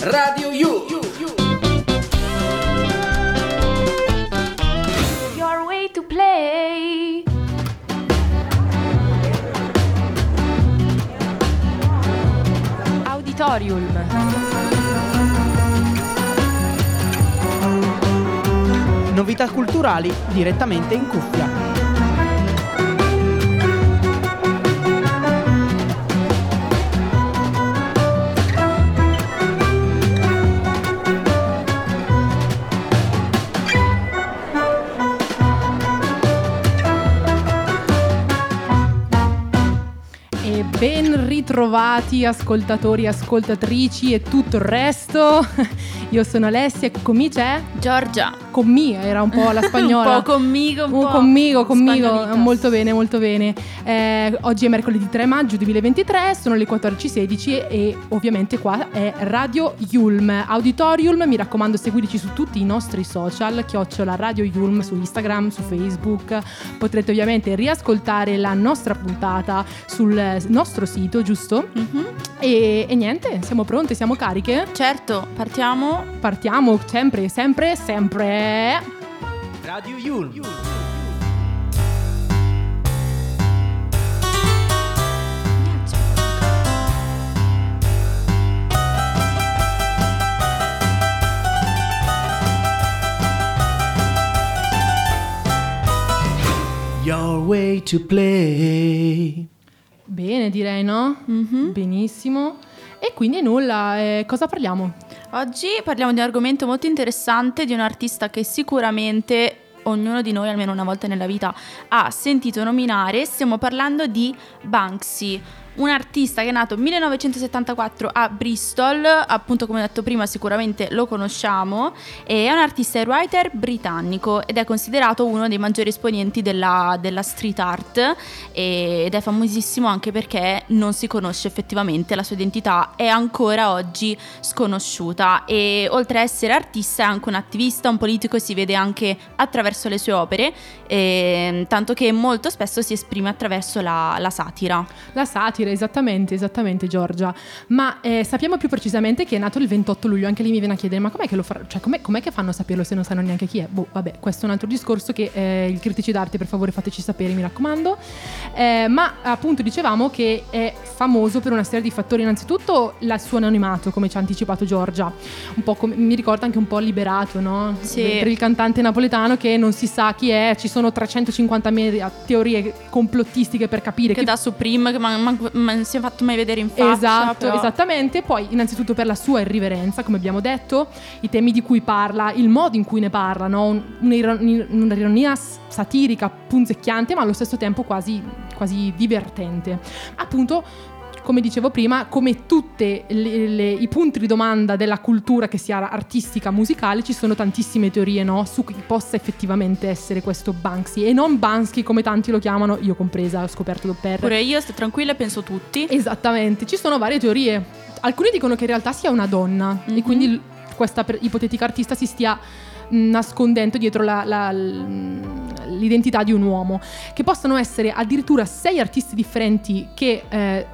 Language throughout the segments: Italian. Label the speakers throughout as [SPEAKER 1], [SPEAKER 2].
[SPEAKER 1] Radio You.
[SPEAKER 2] Your way to play. Auditorium.
[SPEAKER 3] Novità culturali direttamente in cuffia.
[SPEAKER 4] Ben ritrovati ascoltatori, ascoltatrici e tutto il resto. Io sono Alessia e con me c'è
[SPEAKER 2] Giorgia.
[SPEAKER 4] Con me, era un po' la spagnola.
[SPEAKER 2] Un po' conmigo, un
[SPEAKER 4] Uh,
[SPEAKER 2] po'
[SPEAKER 4] conmigo, conmigo, molto bene, molto bene. Eh, oggi è mercoledì 3 maggio 2023, sono le 14.16 e ovviamente qua è Radio Yulm, Auditorium, mi raccomando seguiteci su tutti i nostri social, chiocciola Radio Yulm su Instagram, su Facebook, potrete ovviamente riascoltare la nostra puntata sul nostro sito, giusto?
[SPEAKER 2] Mhm.
[SPEAKER 4] E, e niente, siamo pronte, siamo cariche?
[SPEAKER 2] Certo, partiamo.
[SPEAKER 4] Partiamo sempre, sempre, sempre.
[SPEAKER 3] Radio Yulm. Your way to play.
[SPEAKER 4] Bene, direi, no?
[SPEAKER 2] Mhm.
[SPEAKER 4] Benissimo. E quindi nulla, eh, cosa parliamo?
[SPEAKER 2] Oggi parliamo di un argomento molto interessante di un artista che sicuramente ognuno di noi almeno una volta nella vita ha sentito nominare. Stiamo parlando di Banksy. Un artista che è nato nel 1974 a Bristol, appunto come ho detto prima sicuramente lo conosciamo, è un artista e writer britannico ed è considerato uno dei maggiori esponenti della, della street art ed è famosissimo anche perché non si conosce effettivamente, la sua identità è ancora oggi sconosciuta e oltre a essere artista è anche un attivista, un politico si vede anche attraverso le sue opere, ehm, tanto che molto spesso si esprime attraverso la, la satira.
[SPEAKER 4] La satira, esattamente, esattamente Giorgia. Ma eh, sappiamo più precisamente che è nato il 28 luglio, anche lì mi viene a chiedere, ma com'è che lo fa? Cioè, com'è, com'è che fanno a saperlo se non sanno neanche chi è? Boh, vabbè, questo è un altro discorso che eh, il critici d'arte, per favore, fateci sapere, mi raccomando. Eh, ma appunto dicevamo che è famoso per una serie di fattori. Innanzitutto il suo anonimato, come ci ha anticipato Giorgia. Un po' come, mi ricorda anche un po' liberato, no?
[SPEAKER 2] Sì.
[SPEAKER 4] Per il cantante napoletano che non si sa chi è, ci sono 350.000 teorie complottistiche per capire
[SPEAKER 2] Che
[SPEAKER 4] chi
[SPEAKER 2] da Supreme man- man- man- non si è fatto mai vedere in faccia.
[SPEAKER 4] Esatto,
[SPEAKER 2] però-
[SPEAKER 4] esattamente. Poi, innanzitutto, per la sua irriverenza, come abbiamo detto, i temi di cui parla, il modo in cui ne parla, no? Un- un'ironi- un'ironia s- satirica, punzecchiante, ma allo stesso tempo quasi, quasi divertente. Appunto. Come dicevo prima, come tutti i punti di domanda della cultura, che sia artistica, musicale, ci sono tantissime teorie no? su chi possa effettivamente essere questo Banksy. E non Bansky come tanti lo chiamano, io compresa, ho scoperto per
[SPEAKER 2] Pure io, sto tranquilla, penso tutti.
[SPEAKER 4] Esattamente, ci sono varie teorie. Alcuni dicono che in realtà sia una donna e
[SPEAKER 2] Mhm.
[SPEAKER 4] quindi questa ipotetica artista si stia nascondendo dietro la- la- l'identità di un uomo. Che possano essere addirittura sei artisti differenti che eh,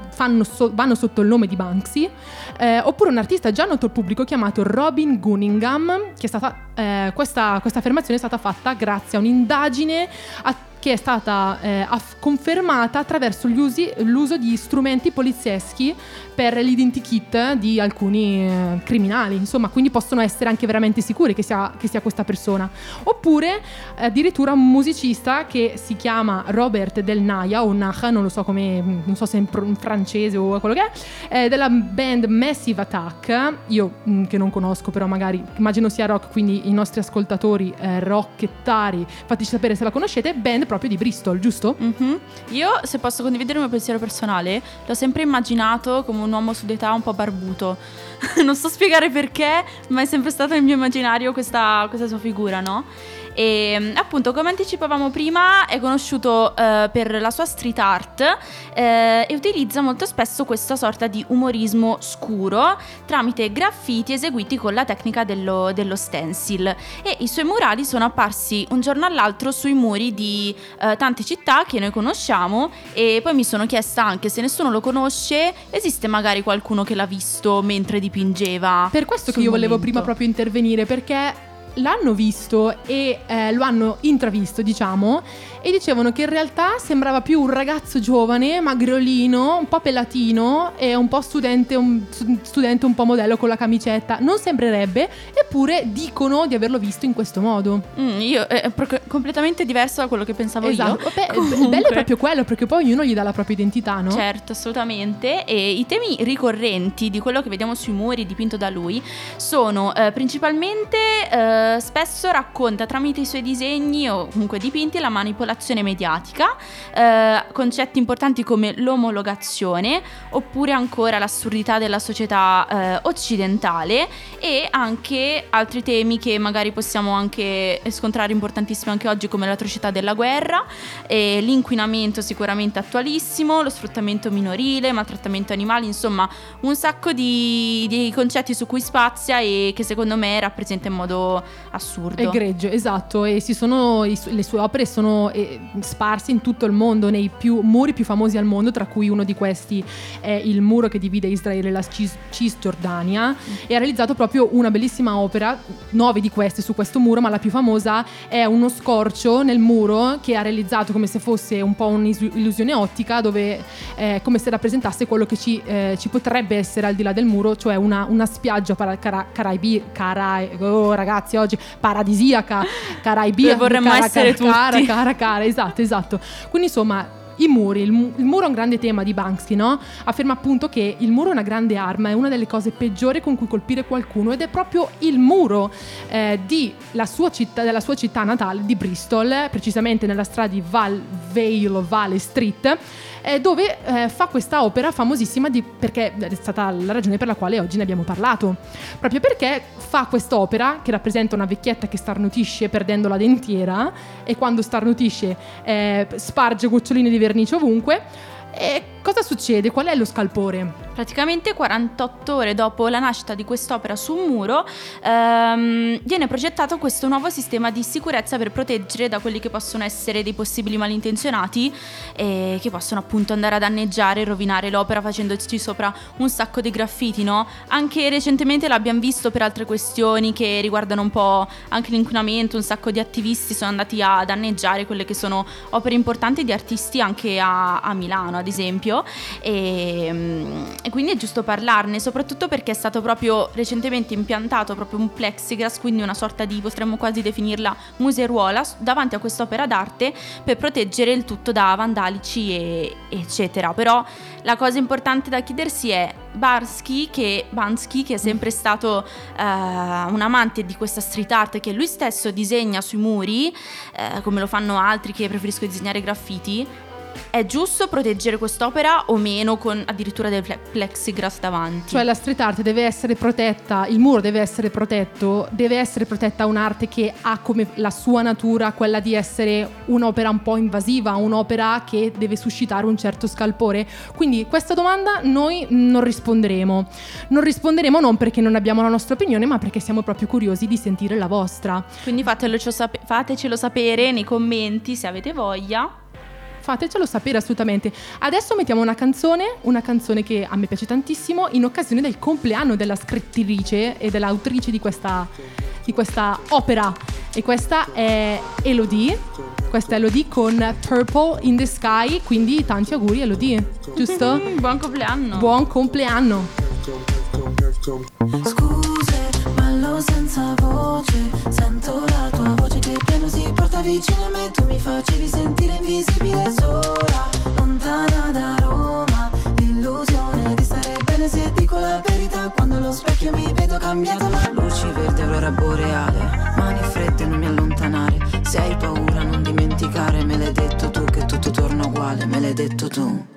[SPEAKER 4] so- vanno sotto il nome di Banksy, eh, oppure un artista già noto al pubblico chiamato Robin Gunningham, che è stata, eh, questa, questa affermazione è stata fatta grazie a un'indagine a- che è stata eh, aff- confermata attraverso gli usi- l'uso di strumenti polizieschi per l'identikit di alcuni eh, criminali, insomma, quindi possono essere anche veramente sicuri che sia, che sia questa persona. Oppure addirittura un musicista che si chiama Robert Del Naya o Naja, non lo so come, non so se è in, pr- in francese o quello che è, eh, della band Massive Attack, io mh, che non conosco però magari immagino sia rock, quindi i nostri ascoltatori eh, rockettari, fateci sapere se la conoscete, band proprio di Bristol, giusto?
[SPEAKER 2] Mhm. Io, se posso condividere il mio pensiero personale, l'ho sempre immaginato come un uomo d'età un po' barbuto. non so spiegare perché, ma è sempre stata nel mio immaginario questa, questa sua figura, no? E mm, appunto, come anticipavamo prima, è conosciuto eh, per la sua street art eh, e utilizza molto spesso questa sorta di umorismo scuro tramite graffiti eseguiti con la tecnica dello, dello stencil. E i suoi murali sono apparsi un giorno all'altro sui muri di eh, tante città che noi conosciamo e poi mi sono chiesta anche se nessuno lo conosce, esiste magari qualcuno che l'ha visto mentre dipingeva.
[SPEAKER 4] Per questo che io volevo
[SPEAKER 2] momento.
[SPEAKER 4] prima proprio intervenire, perché l'hanno visto e eh, lo hanno intravisto, diciamo, e dicevano che in realtà sembrava più un ragazzo giovane, magrolino, un po' pelatino e un po' studente un, studente un po' modello con la camicetta. Non sembrerebbe, eppure dicono di averlo visto in questo modo.
[SPEAKER 2] Mm, io è pro- completamente diverso da quello che pensavo
[SPEAKER 4] esatto.
[SPEAKER 2] io.
[SPEAKER 4] Beh, il
[SPEAKER 2] Comunque.
[SPEAKER 4] bello è proprio quello, perché poi ognuno gli dà la propria identità, no?
[SPEAKER 2] Certo, assolutamente. E i temi ricorrenti di quello che vediamo sui muri dipinto da lui sono eh, principalmente eh, spesso racconta tramite i suoi disegni o comunque dipinti la manipolazione mediatica, eh, concetti importanti come l'omologazione oppure ancora l'assurdità della società eh, occidentale e anche altri temi che magari possiamo anche scontrare importantissimi anche oggi come l'atrocità della guerra, e l'inquinamento sicuramente attualissimo, lo sfruttamento minorile, maltrattamento animali, insomma un sacco di, di concetti su cui spazia e che secondo me rappresenta in modo assurdo.
[SPEAKER 4] Egregio, esatto, e sono, le sue opere sono eh, sparse in tutto il mondo, nei più, muri più famosi al mondo, tra cui uno di questi è il muro che divide Israele e la Cis- Cisgiordania, e ha realizzato proprio una bellissima opera, nove di queste su questo muro, ma la più famosa è uno scorcio nel muro che ha realizzato come se fosse un po' un'illusione ottica, dove è come se rappresentasse quello che ci, eh, ci potrebbe essere al di là del muro, cioè una, una spiaggia para- cara- caraibi- carai- oh, ragazzi oggi paradisiaca, caraibiaca,
[SPEAKER 2] vorremmo
[SPEAKER 4] cara,
[SPEAKER 2] essere
[SPEAKER 4] cara, cara,
[SPEAKER 2] tutti.
[SPEAKER 4] cara, cara, esatto, esatto. Quindi insomma i muri, il, mu- il muro è un grande tema di Banksy, no? Afferma appunto che il muro è una grande arma, è una delle cose peggiori con cui colpire qualcuno ed è proprio il muro eh, sua città, della sua città natale, di Bristol, precisamente nella strada di Val Vale Street, eh, dove eh, fa questa opera famosissima di- perché è stata la ragione per la quale oggi ne abbiamo parlato. Proprio perché fa quest'opera che rappresenta una vecchietta che starnutisce perdendo la dentiera e quando starnutisce eh, sparge gocciolini di vernice ovunque. E cosa succede? Qual è lo scalpore?
[SPEAKER 2] Praticamente 48 ore dopo la nascita di quest'opera su un muro ehm, viene progettato questo nuovo sistema di sicurezza per proteggere da quelli che possono essere dei possibili malintenzionati e che possono appunto andare a danneggiare e rovinare l'opera facendoci sopra un sacco di graffiti, no? Anche recentemente l'abbiamo visto per altre questioni che riguardano un po' anche l'inquinamento, un sacco di attivisti sono andati a danneggiare quelle che sono opere importanti di artisti anche a, a Milano ad esempio e, mm, e quindi è giusto parlarne soprattutto perché è stato proprio recentemente impiantato proprio un plexiglass quindi una sorta di potremmo quasi definirla museruola davanti a quest'opera d'arte per proteggere il tutto da vandalici e eccetera. Però la cosa importante da chiedersi è Barsky che, Bansky, che è sempre stato eh, un amante di questa street art che lui stesso disegna sui muri, eh, come lo fanno altri che preferiscono disegnare graffiti, è giusto proteggere quest'opera o meno con addirittura del ple- plexiglass davanti?
[SPEAKER 4] Cioè la street art deve essere protetta, il muro deve essere protetto, deve essere protetta un'arte che ha come la sua natura quella di essere un'opera un po' invasiva, un'opera che deve suscitare un certo scalpore. Quindi questa domanda noi non risponderemo. Non risponderemo non perché non abbiamo la nostra opinione, ma perché siamo proprio curiosi di sentire la vostra.
[SPEAKER 2] Quindi fatecelo sapere nei commenti se avete voglia.
[SPEAKER 4] Fatecelo sapere assolutamente. Adesso mettiamo una canzone, una canzone che a me piace tantissimo, in occasione del compleanno della scrittrice e dell'autrice di questa, di questa opera. E questa è Elodie. Questa è Elodie con Purple in the Sky. Quindi tanti auguri, Elodie. Giusto?
[SPEAKER 2] Buon compleanno!
[SPEAKER 4] Buon compleanno.
[SPEAKER 1] Scuse, ballo senza voce. Sento la tua voce che piano si porta vicino a me. Tu mi facevi sentire invisibile sola Lontana da Roma. L'illusione di stare bene se dico la verità. Quando allo specchio mi vedo cambiata ma Luci verde, aurora boreale. Mani fredde, non mi allontanare. Se hai paura non dimenticare. Me l'hai detto tu che tutto torna uguale. Me l'hai detto tu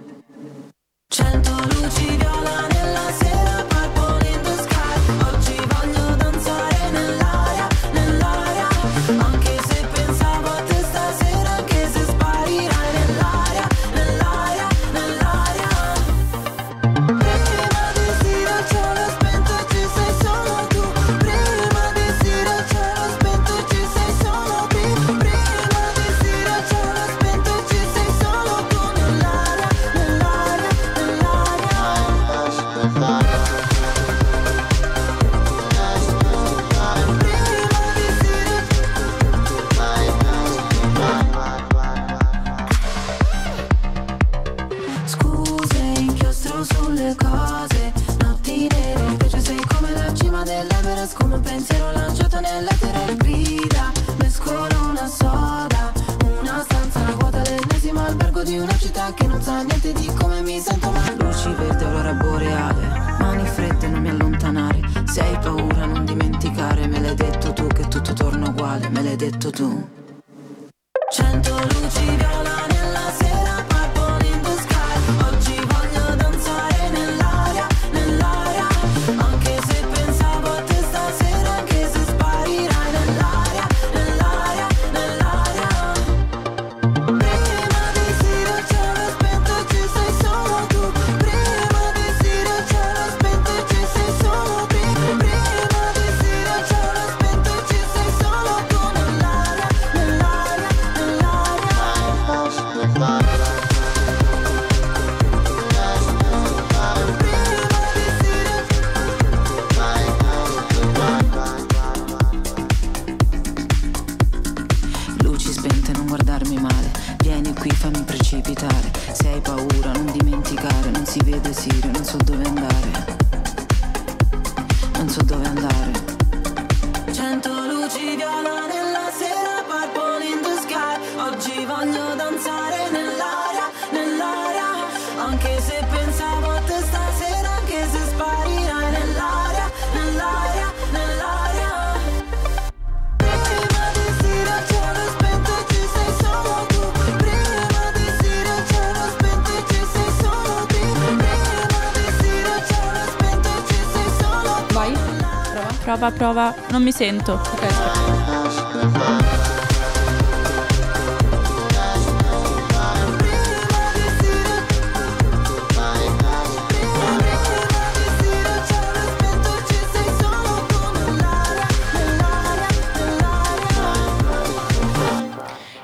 [SPEAKER 2] Prova, prova. Non mi sento.
[SPEAKER 4] Ok, aspetta.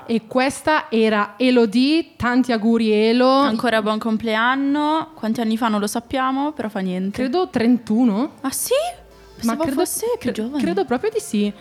[SPEAKER 4] E questa era Elodie, tanti auguri Elo.
[SPEAKER 2] Ancora buon compleanno. Quanti anni fa non lo sappiamo, però fa niente.
[SPEAKER 4] Credo 31.
[SPEAKER 2] Ah sì? Pensavo fosse più giovane.
[SPEAKER 4] credo proprio di sì.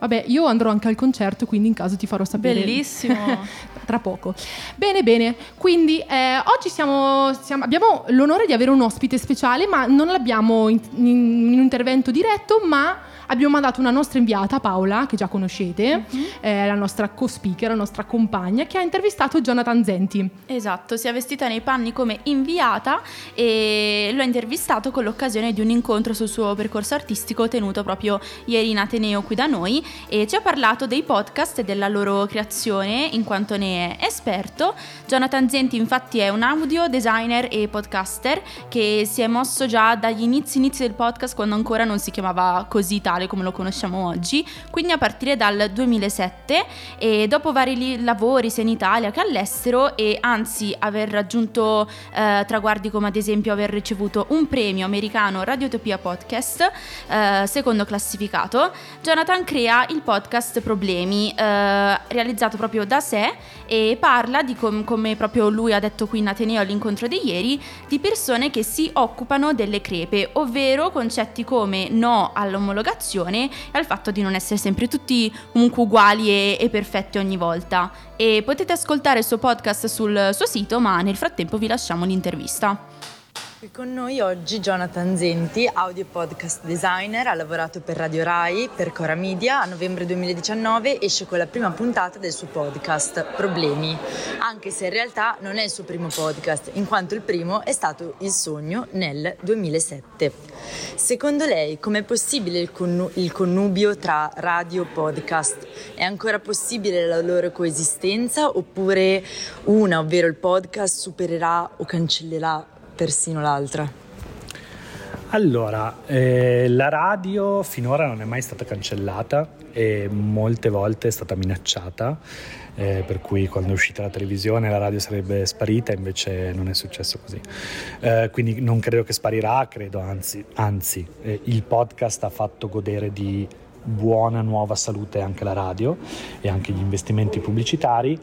[SPEAKER 4] Vabbè, io andrò anche al concerto, quindi in caso ti farò sapere.
[SPEAKER 2] Bellissimo.
[SPEAKER 4] Tra poco. Bene, bene. Quindi eh, oggi siamo, siamo- abbiamo l'onore di avere un ospite speciale, ma non l'abbiamo in, in- in un intervento diretto, ma abbiamo mandato una nostra inviata, Paola, che già conoscete,
[SPEAKER 2] Mhm.
[SPEAKER 4] eh, la nostra co-speaker, la nostra compagna, che ha intervistato Jonathan Zenti.
[SPEAKER 2] Esatto, si è vestita nei panni come inviata e lo ha intervistato con l'occasione di un incontro sul suo percorso artistico tenuto proprio ieri in Ateneo qui da noi e ci ha parlato dei podcast e della loro creazione in quanto ne è esperto. Jonathan Zenti infatti è un audio designer e podcaster che si è mosso già dagli inizi inizi del podcast quando ancora non si chiamava così tale come lo conosciamo oggi, quindi a partire dal 2007 e dopo vari lavori sia in Italia che all'estero e anzi aver raggiunto eh, traguardi come ad esempio aver ricevuto un premio americano Radiotopia Podcast, eh, secondo classificato, Jonathan crea il podcast Problemi, eh, realizzato proprio da sé e parla di com- come proprio lui ha detto qui in Ateneo all'incontro di ieri, di persone che si occupano delle crepe, ovvero concetti come no all'omologazione e al fatto di non essere sempre tutti comunque uguali e, e perfetti ogni volta. E potete ascoltare il suo podcast sul suo sito, ma nel frattempo vi lasciamo l'intervista.
[SPEAKER 5] Qui con noi oggi Jonathan Zenti, audio podcast designer, ha lavorato per Radio Rai, per Cora Media, a novembre 2019 esce con la prima puntata del suo podcast Problemi, anche se in realtà non è il suo primo podcast, in quanto il primo è stato Il Sogno nel 2007. Secondo lei com'è possibile il, connu- il connubio tra radio e podcast? È ancora possibile la loro coesistenza oppure una, ovvero il podcast, supererà o cancellerà persino l'altra?
[SPEAKER 6] Allora, eh, la radio finora non è mai stata cancellata e molte volte è stata minacciata, eh, per cui quando è uscita la televisione la radio sarebbe sparita, invece non è successo così. Eh, quindi non credo che sparirà, credo anzi, anzi eh, il podcast ha fatto godere di buona nuova salute anche la radio e anche gli investimenti pubblicitari.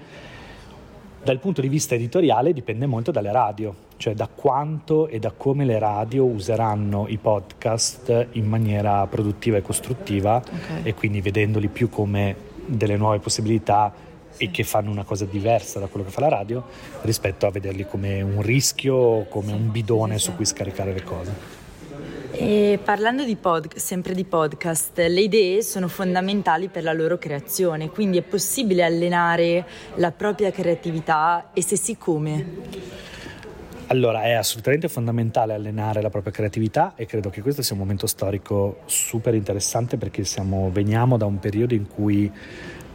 [SPEAKER 6] Dal punto di vista editoriale dipende molto dalle radio, cioè da quanto e da come le radio useranno i podcast in maniera produttiva e costruttiva e quindi vedendoli più come delle nuove possibilità e che fanno una cosa diversa da quello che fa la radio rispetto a vederli come un rischio o come un bidone su cui scaricare le cose.
[SPEAKER 5] E parlando di pod, sempre di podcast, le idee sono fondamentali per la loro creazione, quindi è possibile allenare la propria creatività e se sì come?
[SPEAKER 6] Allora, è assolutamente fondamentale allenare la propria creatività e credo che questo sia un momento storico super interessante perché siamo, veniamo da un periodo in cui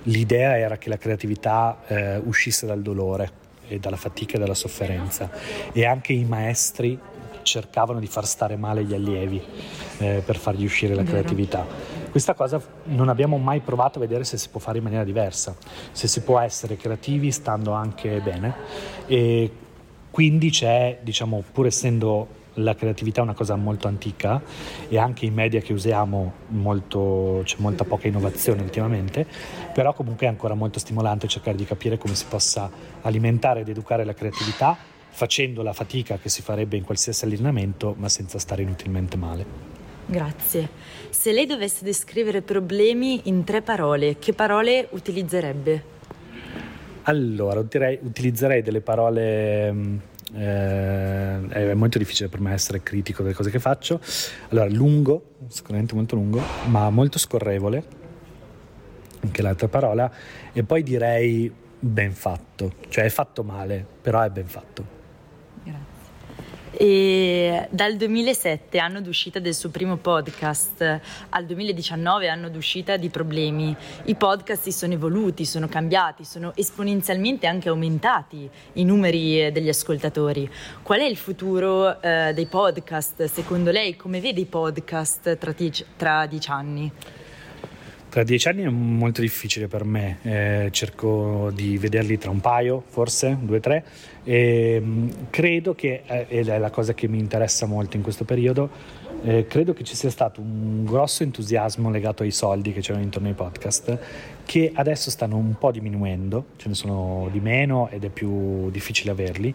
[SPEAKER 6] l'idea era che la creatività eh, uscisse dal dolore e dalla fatica e dalla sofferenza e anche i maestri cercavano di far stare male gli allievi eh, per fargli uscire la creatività. Questa cosa non abbiamo mai provato a vedere se si può fare in maniera diversa, se si può essere creativi stando anche bene e quindi c'è, diciamo, pur essendo la creatività una cosa molto antica e anche i media che usiamo molto, c'è molta poca innovazione ultimamente, però comunque è ancora molto stimolante cercare di capire come si possa alimentare ed educare la creatività facendo la fatica che si farebbe in qualsiasi allenamento ma senza stare inutilmente male.
[SPEAKER 5] Grazie. Se lei dovesse descrivere problemi in tre parole, che parole utilizzerebbe?
[SPEAKER 6] Allora, utirei- utilizzerei delle parole. mm, eh, è molto difficile per me essere critico delle cose che faccio. Allora, lungo, sicuramente molto lungo, ma molto scorrevole, anche l'altra parola, e poi direi ben fatto, cioè è fatto male, però è ben fatto.
[SPEAKER 5] E dal 2007, anno d'uscita del suo primo podcast, al 2019, anno d'uscita di Problemi, i podcast si sono evoluti, sono cambiati, sono esponenzialmente anche aumentati i numeri eh, degli ascoltatori. Qual è il futuro eh, dei podcast? Secondo lei, come vede i podcast tra, tra dieci anni?
[SPEAKER 6] Tra dieci anni è molto difficile per me, eh, cerco di vederli tra un paio, forse due o tre, e mh, credo che, eh, ed è la cosa che mi interessa molto in questo periodo, eh, credo che ci sia stato un grosso entusiasmo legato ai soldi che c'erano intorno ai podcast, che adesso stanno un po' diminuendo, ce ne sono di meno ed è più difficile averli,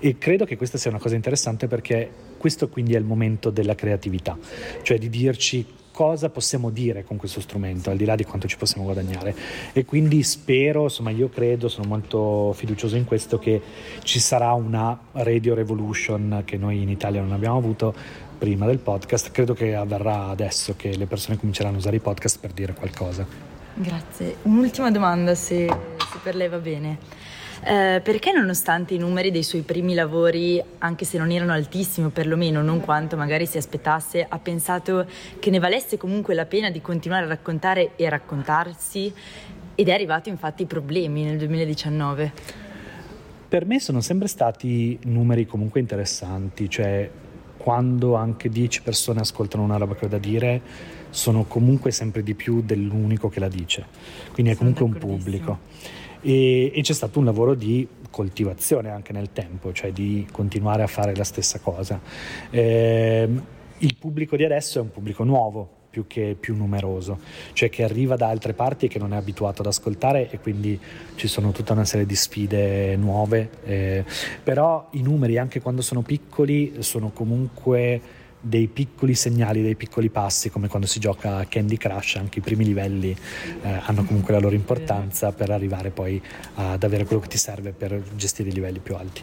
[SPEAKER 6] e credo che questa sia una cosa interessante perché questo quindi è il momento della creatività, cioè di dirci cosa possiamo dire con questo strumento, al di là di quanto ci possiamo guadagnare. E quindi spero, insomma, io credo, sono molto fiducioso in questo, che ci sarà una radio revolution che noi in Italia non abbiamo avuto prima del podcast. Credo che avverrà adesso che le persone cominceranno a usare i podcast per dire qualcosa.
[SPEAKER 5] Grazie. Un'ultima domanda, se, se per lei va bene. Eh, perché nonostante i numeri dei suoi primi lavori, anche se non erano altissimi o perlomeno non quanto magari si aspettasse, ha pensato che ne valesse comunque la pena di continuare a raccontare e raccontarsi ed è arrivato infatti i problemi nel 2019?
[SPEAKER 6] Per me sono sempre stati numeri comunque interessanti, cioè quando anche 10 persone ascoltano una roba che ho da dire, sono comunque sempre di più dell'unico che la dice, quindi è comunque un pubblico. E, e c'è stato un lavoro di coltivazione anche nel tempo, cioè di continuare a fare la stessa cosa. Ehm, il pubblico di adesso è un pubblico nuovo, più che più numeroso, cioè che arriva da altre parti e che non è abituato ad ascoltare e quindi ci sono tutta una serie di sfide nuove, eh, però i numeri anche quando sono piccoli sono comunque dei piccoli segnali, dei piccoli passi, come quando si gioca a Candy Crush, anche i primi livelli eh, hanno comunque la loro importanza per arrivare poi ad avere quello che ti serve per gestire i livelli più alti.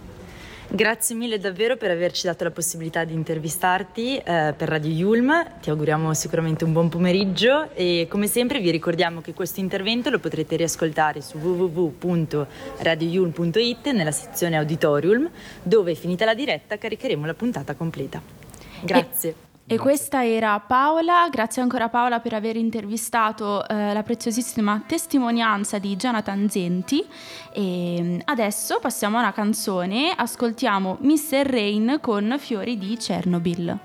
[SPEAKER 5] Grazie mille davvero per averci dato la possibilità di intervistarti eh, per Radio Yulm, ti auguriamo sicuramente un buon pomeriggio e come sempre vi ricordiamo che questo intervento lo potrete riascoltare su www.radioyulm.it nella sezione Auditorium dove finita la diretta caricheremo la puntata completa. Grazie.
[SPEAKER 2] E questa era Paola, grazie ancora Paola per aver intervistato eh, la preziosissima testimonianza di Jonathan Zenti e mm, adesso passiamo a una canzone, ascoltiamo Mr. Rain con Fiori di Chernobyl.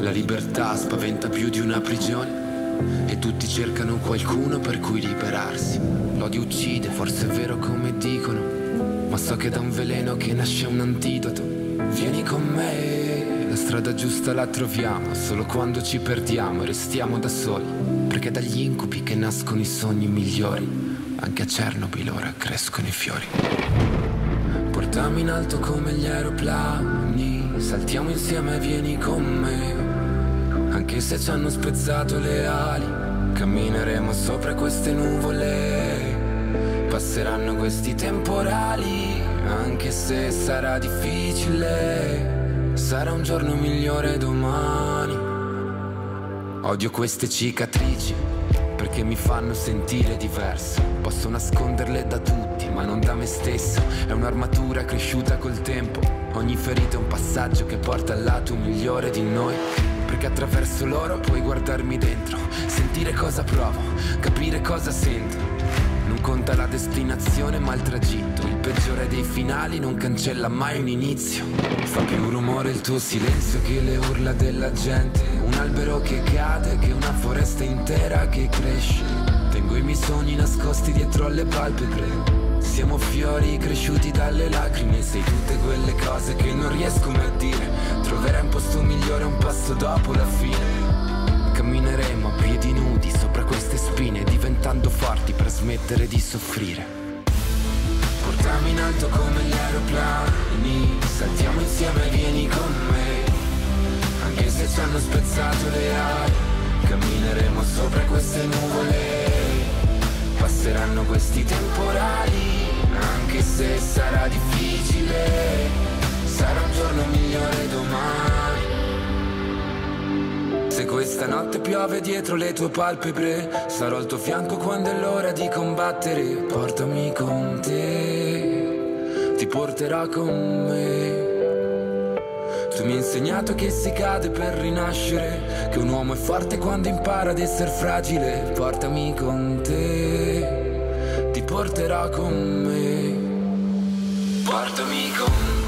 [SPEAKER 7] La libertà spaventa più di una prigione e tutti cercano qualcuno per cui liberarsi. L'odio uccide, forse è vero come dicono, ma so che da un veleno che nasce un antidoto. Vieni con me, la strada giusta la troviamo solo quando ci perdiamo e restiamo da soli, perché dagli incubi che nascono i sogni migliori, anche a Chernobyl ora crescono i fiori. Portami in alto come gli aeroplani, saltiamo insieme, vieni con me. Anche se ci hanno spezzato le ali, cammineremo sopra queste nuvole. Passeranno questi temporali, anche se sarà difficile. sarà un giorno migliore domani. Odio queste cicatrici perché mi fanno sentire diverso. Posso nasconderle da tutti, ma non da me stesso. È un'armatura cresciuta col tempo. Ogni ferita è un passaggio che porta al lato migliore di noi. Perché attraverso loro puoi guardarmi dentro, sentire cosa provo, capire cosa sento. Conta la destinazione ma il tragitto Il peggiore dei finali non cancella mai un inizio. Fa più rumore il tuo silenzio che le urla della gente. Un albero che cade che una foresta intera che cresce. Tengo i miei sogni nascosti dietro alle palpebre. Siamo fiori cresciuti dalle lacrime. Sei tutte quelle cose che non riesco mai a dire. Troverai un posto migliore un passo dopo la fine Cammineremo a piedi nudi sopra queste spine Diventando forti per smettere di soffrire. Portami in alto come gli aeroplani Saltiamo insieme, vieni con me. Anche se ci hanno spezzato le ali Cammineremo sopra queste nuvole. Passeranno questi temporali Anche se sarà difficile Sarà un giorno migliore domani se questa notte piove dietro le tue palpebre, sarò al tuo fianco quando è l'ora di combattere. Portami con te, ti porterà con me. Tu mi hai insegnato che si cade per rinascere, che un uomo è forte quando impara ad essere fragile. Portami con te, ti porterà con me. Portami con te.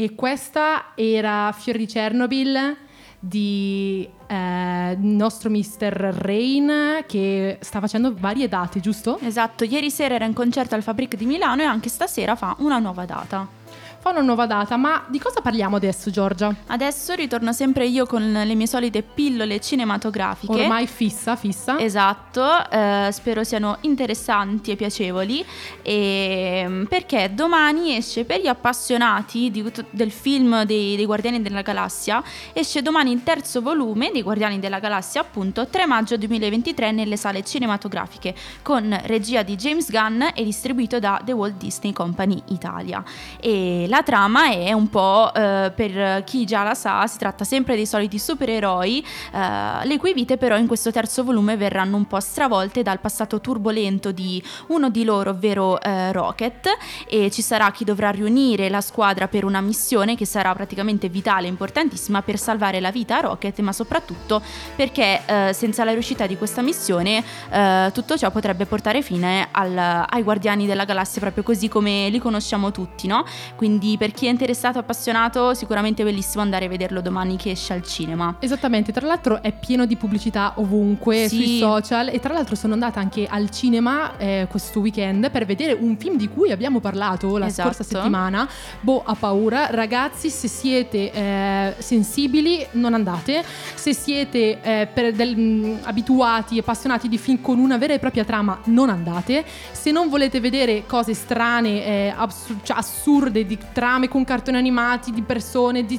[SPEAKER 4] E questa era Fiori di Chernobyl di eh, nostro Mr. Rain che sta facendo varie date, giusto?
[SPEAKER 2] Esatto, ieri sera era in concerto al Fabric di Milano e anche stasera fa una nuova data.
[SPEAKER 4] Fa una nuova data, ma di cosa parliamo adesso, Giorgia?
[SPEAKER 2] Adesso ritorno sempre io con le mie solite pillole cinematografiche.
[SPEAKER 4] Ormai fissa, fissa.
[SPEAKER 2] Esatto, eh, spero siano interessanti e piacevoli e, perché domani esce per gli appassionati di- del film dei, dei Guardiani della Galassia, esce domani il terzo volume dei Guardiani della Galassia appunto 3 maggio 2023 nelle sale cinematografiche con regia di James Gunn e distribuito da The Walt Disney Company Italia. E la trama è un po' eh, per chi già la sa, si tratta sempre dei soliti supereroi, eh, le cui vite però in questo terzo volume verranno un po' stravolte dal passato turbolento di uno di loro, ovvero eh, Rocket, e ci sarà chi dovrà riunire la squadra per una missione che sarà praticamente vitale e importantissima per salvare la vita a Rocket, ma soprattutto perché eh, senza la riuscita di questa missione eh, tutto ciò potrebbe portare fine al- ai Guardiani della Galassia proprio così come li conosciamo tutti, no? Quindi per chi è interessato, appassionato, sicuramente è bellissimo andare a vederlo domani che esce al cinema.
[SPEAKER 4] Esattamente, tra l'altro è pieno di pubblicità ovunque
[SPEAKER 2] Sì.
[SPEAKER 4] sui social e tra l'altro sono andata anche al cinema eh, questo weekend per vedere un film di cui abbiamo parlato la
[SPEAKER 2] Esatto.
[SPEAKER 4] scorsa settimana, Boh ha paura. Ragazzi, se siete eh, sensibili non andate, se siete eh, del- mh, abituati, appassionati di film con una vera e propria trama non andate, se non volete vedere cose strane, eh, abs- cioè assurde di trame con cartoni animati, di persone, di,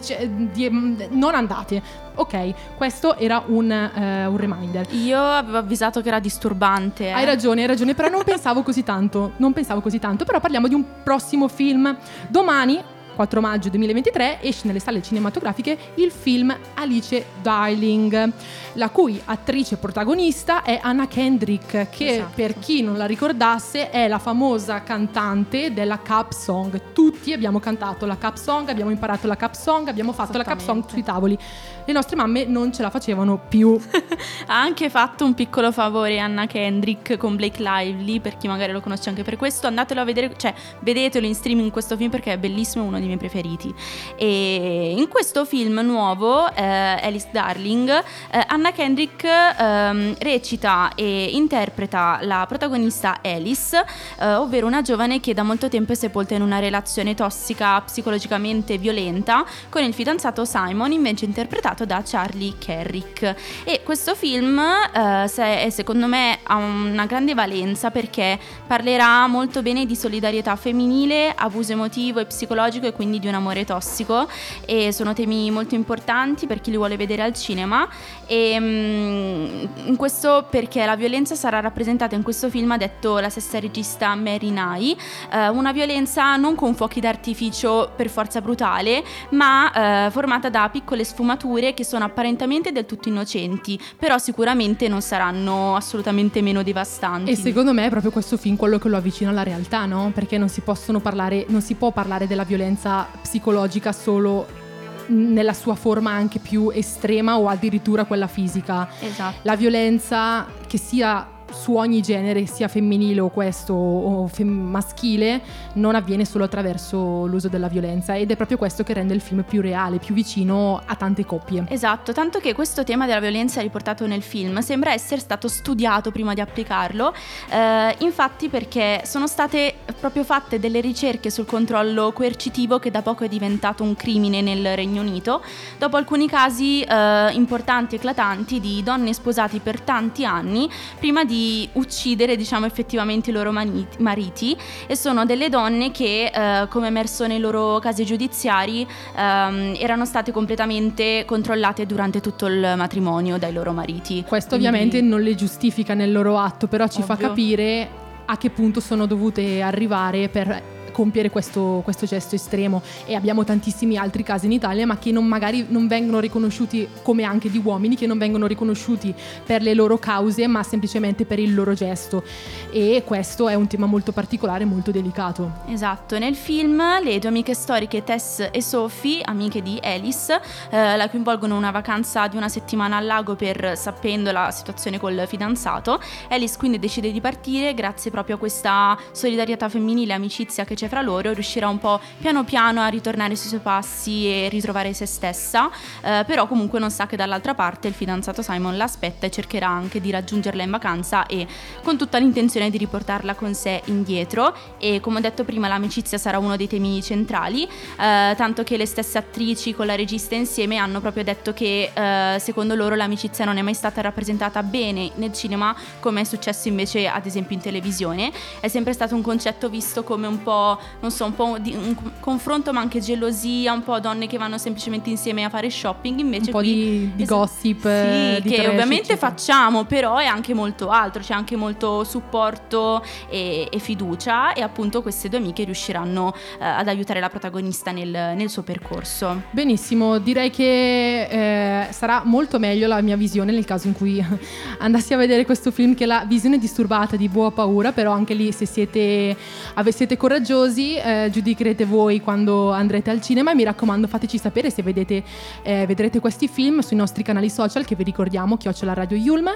[SPEAKER 4] di- mh, non andate. Ok, questo era un, eh, un reminder.
[SPEAKER 2] Io avevo avvisato che era disturbante. eh.
[SPEAKER 4] Hai ragione, hai ragione, però non pensavo così tanto. Non pensavo così tanto, però parliamo di un prossimo film. Domani, 4 maggio 2023, esce nelle sale cinematografiche il film Alice Darling, la cui attrice protagonista è Anna Kendrick, che
[SPEAKER 2] Esatto.
[SPEAKER 4] per chi non la ricordasse è la famosa cantante della Cap Song. Tutti abbiamo cantato la Cap Song, abbiamo imparato la Cap Song, abbiamo fatto la Cap Song sui tavoli. Le nostre mamme non ce la facevano più.
[SPEAKER 2] Ha anche fatto un piccolo favore Anna Kendrick con Blake Lively, per chi magari lo conosce anche per questo, andatelo a vedere, cioè vedetelo in streaming questo film perché è bellissimo, uno dei miei preferiti. E in questo film nuovo, eh, Alice Darling, eh, Anna Kendrick ehm, recita e interpreta la protagonista Alice, eh, ovvero una giovane che da molto tempo è sepolta in una relazione tossica, psicologicamente violenta, con il fidanzato Simon, invece interpretato da Charlie Kerrick. E Questo film, eh, se- secondo me, ha una grande valenza perché parlerà molto bene di solidarietà femminile, abuso emotivo e psicologico e quindi di un amore tossico. E sono temi molto importanti per chi li vuole vedere al cinema. E mm, in questo perché la violenza sarà rappresentata in questo film, ha detto la stessa regista Mary Nye, eh, una violenza non con fuochi d'artificio per forza brutale, ma eh, formata da piccole sfumature che sono apparentemente del tutto innocenti, però sicuramente non saranno assolutamente meno devastanti.
[SPEAKER 4] E secondo me è proprio questo film quello che lo avvicina alla realtà, no? Perché non si possono parlare, non si può parlare della violenza psicologica solo nella sua forma anche più estrema o addirittura quella fisica.
[SPEAKER 2] Esatto.
[SPEAKER 4] La violenza che sia su ogni genere, sia femminile o questo o fem- maschile, non avviene solo attraverso l'uso della violenza ed è proprio questo che rende il film più reale, più vicino a tante coppie.
[SPEAKER 2] Esatto, tanto che questo tema della violenza riportato nel film sembra essere stato studiato prima di applicarlo, eh, infatti perché sono state proprio fatte delle ricerche sul controllo coercitivo che da poco è diventato un crimine nel Regno Unito, dopo alcuni casi eh, importanti eclatanti di donne sposate per tanti anni prima di uccidere diciamo effettivamente i loro mani- mariti e sono delle donne che eh, come emerso nei loro casi giudiziari ehm, erano state completamente controllate durante tutto il matrimonio dai loro mariti.
[SPEAKER 4] Questo
[SPEAKER 2] Quindi-
[SPEAKER 4] ovviamente non le giustifica nel loro atto, però ci fa
[SPEAKER 2] Ovvio.
[SPEAKER 4] capire a che punto sono dovute arrivare per compiere questo, questo gesto estremo. E abbiamo tantissimi altri casi in Italia ma che non, magari non vengono riconosciuti come anche di uomini che non vengono riconosciuti per le loro cause ma semplicemente per il loro gesto. E questo è un tema molto particolare molto delicato.
[SPEAKER 2] Esatto, nel film le due amiche storiche Tess e Sophie, amiche di Alice, eh, la coinvolgono in una vacanza di una settimana al lago per sapendo la situazione col fidanzato. Alice quindi decide di partire grazie proprio a questa solidarietà femminile amicizia che c'è fra loro, riuscirà un po' piano piano a ritornare sui suoi passi e ritrovare se stessa, eh, però comunque non sa che dall'altra parte il fidanzato Simon l'aspetta e cercherà anche di raggiungerla in vacanza e con tutta l'intenzione di riportarla con sé indietro. E come ho detto prima l'amicizia sarà uno dei temi centrali, eh, tanto che le stesse attrici con la regista insieme hanno proprio detto che eh, secondo loro l'amicizia non è mai stata rappresentata bene nel cinema come è successo invece ad esempio in televisione, è sempre stato un concetto visto come un po' non so, un po' di un confronto ma anche gelosia, un po' donne che vanno semplicemente insieme a fare shopping, invece
[SPEAKER 4] un po'
[SPEAKER 2] qui
[SPEAKER 4] di, di
[SPEAKER 2] Es-
[SPEAKER 4] gossip
[SPEAKER 2] sì,
[SPEAKER 4] di
[SPEAKER 2] che
[SPEAKER 4] trash,
[SPEAKER 2] ovviamente
[SPEAKER 4] eccetera.
[SPEAKER 2] facciamo, però è anche molto altro, c'è anche molto supporto e, e fiducia e appunto queste due amiche riusciranno eh, ad aiutare la protagonista nel, nel suo percorso.
[SPEAKER 4] Benissimo, direi che eh, sarà molto meglio la mia visione nel caso in cui andassi a vedere questo film che la visione disturbata di Boa Paura, però anche lì se siete, ave- siete coraggiosi eh, giudicherete voi quando andrete al cinema e mi raccomando fateci sapere se vedete, eh, vedrete questi film sui nostri canali social che vi ricordiamo, Chiocciola Radio Yulm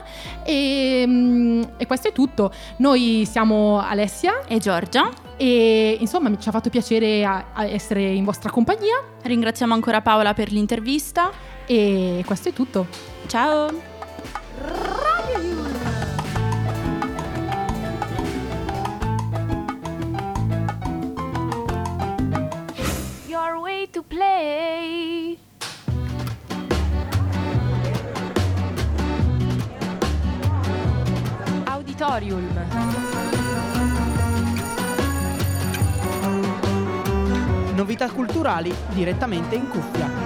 [SPEAKER 4] e, mm, e questo è tutto. Noi siamo Alessia
[SPEAKER 2] E Giorgia,
[SPEAKER 4] e insomma ci ha fatto piacere a- a essere in vostra compagnia
[SPEAKER 2] ringraziamo ancora Paola per l'intervista.
[SPEAKER 4] e questo è tutto.
[SPEAKER 2] Ciao! To play.
[SPEAKER 4] Auditorium.
[SPEAKER 3] Novità culturali direttamente in cuffia.